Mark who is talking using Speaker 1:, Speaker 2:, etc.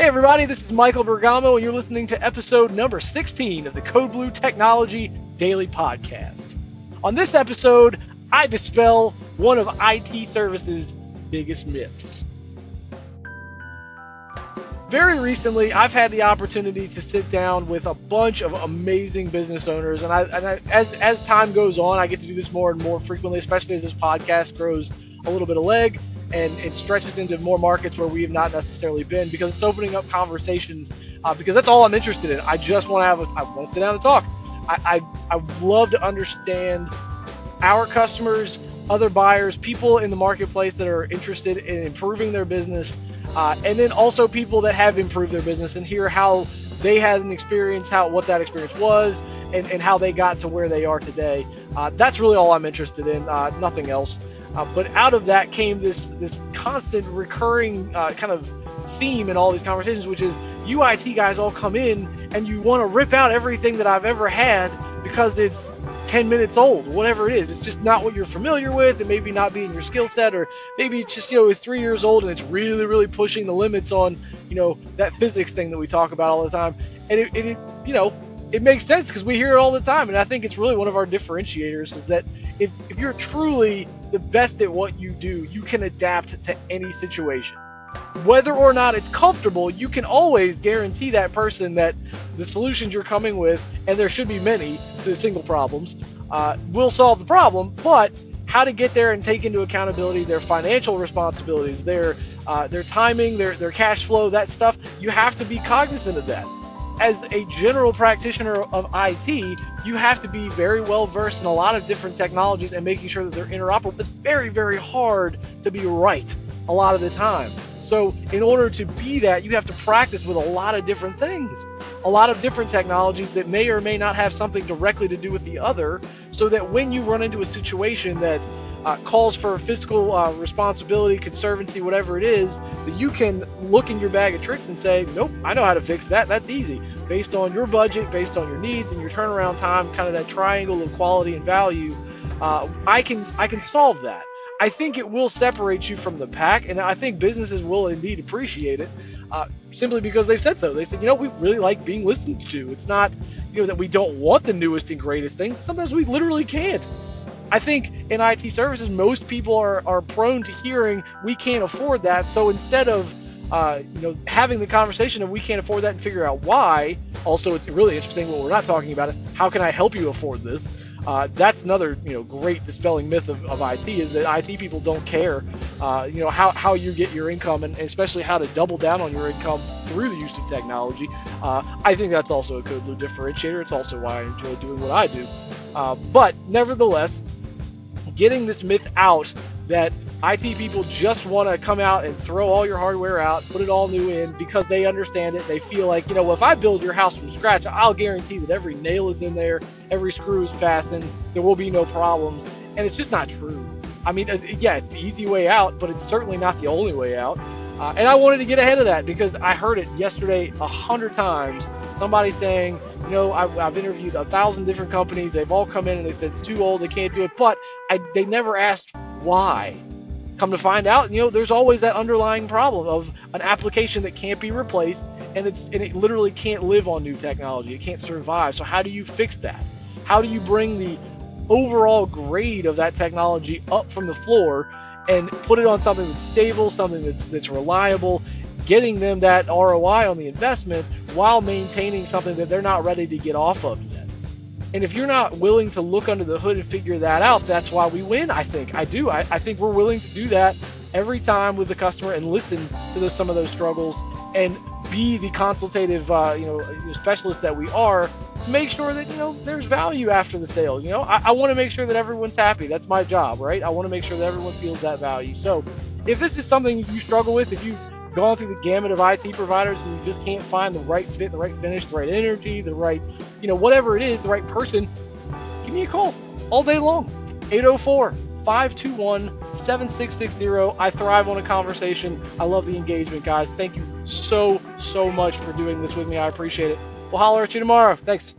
Speaker 1: Hey everybody, this is Michael Bergamo, and you're listening to episode number 16 of the Code Blue Technology Daily Podcast. On this episode, I dispel one of IT services' biggest myths. Very recently, I've had the opportunity to sit down with a bunch of amazing business owners, and, I, and I, as as time goes on, I get to do this more and more frequently, especially as this podcast grows a little bit of leg and it stretches into more markets where we have not necessarily been because it's opening up conversations. Uh, because that's all I'm interested in. I just want to have a, I want to sit down and talk. I, I, I love to understand our customers, other buyers, people in the marketplace that are interested in improving their business, uh, and then also people that have improved their business and hear how they had an experience, how what that experience was, and, and how they got to where they are today. Uh, that's really all I'm interested in, uh, nothing else. Uh, but out of that came this this constant recurring uh, kind of theme in all these conversations, which is you IT guys all come in and you want to rip out everything that I've ever had because it's 10 minutes old, whatever it is. It's just not what you're familiar with. It maybe not being your skill set, or maybe it's just, you know, it's three years old and it's really, really pushing the limits on, you know, that physics thing that we talk about all the time. And it, it you know, it makes sense because we hear it all the time. And I think it's really one of our differentiators is that if, if you're truly the best at what you do, you can adapt to any situation. Whether or not it's comfortable, you can always guarantee that person that the solutions you're coming with, and there should be many to single problems, uh, will solve the problem. But how to get there and take into accountability their financial responsibilities, their uh, their timing, their their cash flow, that stuff, you have to be cognizant of that as a general practitioner of IT, you have to be very well versed in a lot of different technologies and making sure that they're interoperable. It's very, very hard to be right a lot of the time. So, in order to be that, you have to practice with a lot of different things, a lot of different technologies that may or may not have something directly to do with the other, so that when you run into a situation that uh, calls for fiscal uh, responsibility, conservancy, whatever it is, that you can look in your bag of tricks and say, nope, I know how to fix that. That's easy. Based on your budget, based on your needs and your turnaround time, kind of that triangle of quality and value, uh, I can I can solve that. I think it will separate you from the pack, and I think businesses will indeed appreciate it, uh, simply because they've said so. They said, you know, we really like being listened to. It's not, you know, that we don't want the newest and greatest things. Sometimes we literally can't. I think in IT services, most people are, are prone to hearing we can't afford that. So instead of uh, you know having the conversation of we can't afford that and figure out why, also it's really interesting. What we're not talking about is how can I help you afford this. Uh, that's another you know great dispelling myth of, of IT is that IT people don't care uh, you know how, how you get your income and, especially how to double down on your income through the use of technology. Uh, I think that's also a blue differentiator. It's also why I enjoy doing what I do. Uh, but nevertheless, getting this myth out that IT people just want to come out and throw all your hardware out, put it all new in because they understand it. They feel like, you know, if I build your house from scratch, I'll guarantee that every nail is in there, every screw is fastened, there will be no problems. And it's just not true. I mean, yeah, it's the easy way out, but it's certainly not the only way out. Uh, and I wanted to get ahead of that because I heard it yesterday a hundred times. Somebody saying, you know, I've, I've, interviewed a thousand different companies. They've all come in and they said it's too old, they can't do it. But I, they never asked why. Come to find out, you know, there's always that underlying problem of an application that can't be replaced, and it's and it literally can't live on new technology. It can't survive. So how do you fix that? How do you bring the overall grade of that technology up from the floor and put it on something that's stable, something that's that's reliable, getting them that ROI on the investment while maintaining something that they're not ready to get off of yet. And if you're not willing to look under the hood and figure that out, that's why we win. I think I do. I, I think we're willing to do that every time with the customer and listen to those, some of those struggles and be the consultative, uh, you know, specialist that we are to make sure that you know there's value after the sale. You know, I, I want to make sure that everyone's happy. That's my job, right? I want to make sure that everyone feels that value. So, if this is something you struggle with, if you've gone through the gamut of IT providers and you just can't find the right fit, the right finish, the right energy, the right, you know, whatever it is, the right person, give me a call all day long. 804 521 7660. I thrive on a conversation. I love the engagement, guys. Thank you so, so much for doing this with me. I appreciate it. We'll holler at you tomorrow. Thanks.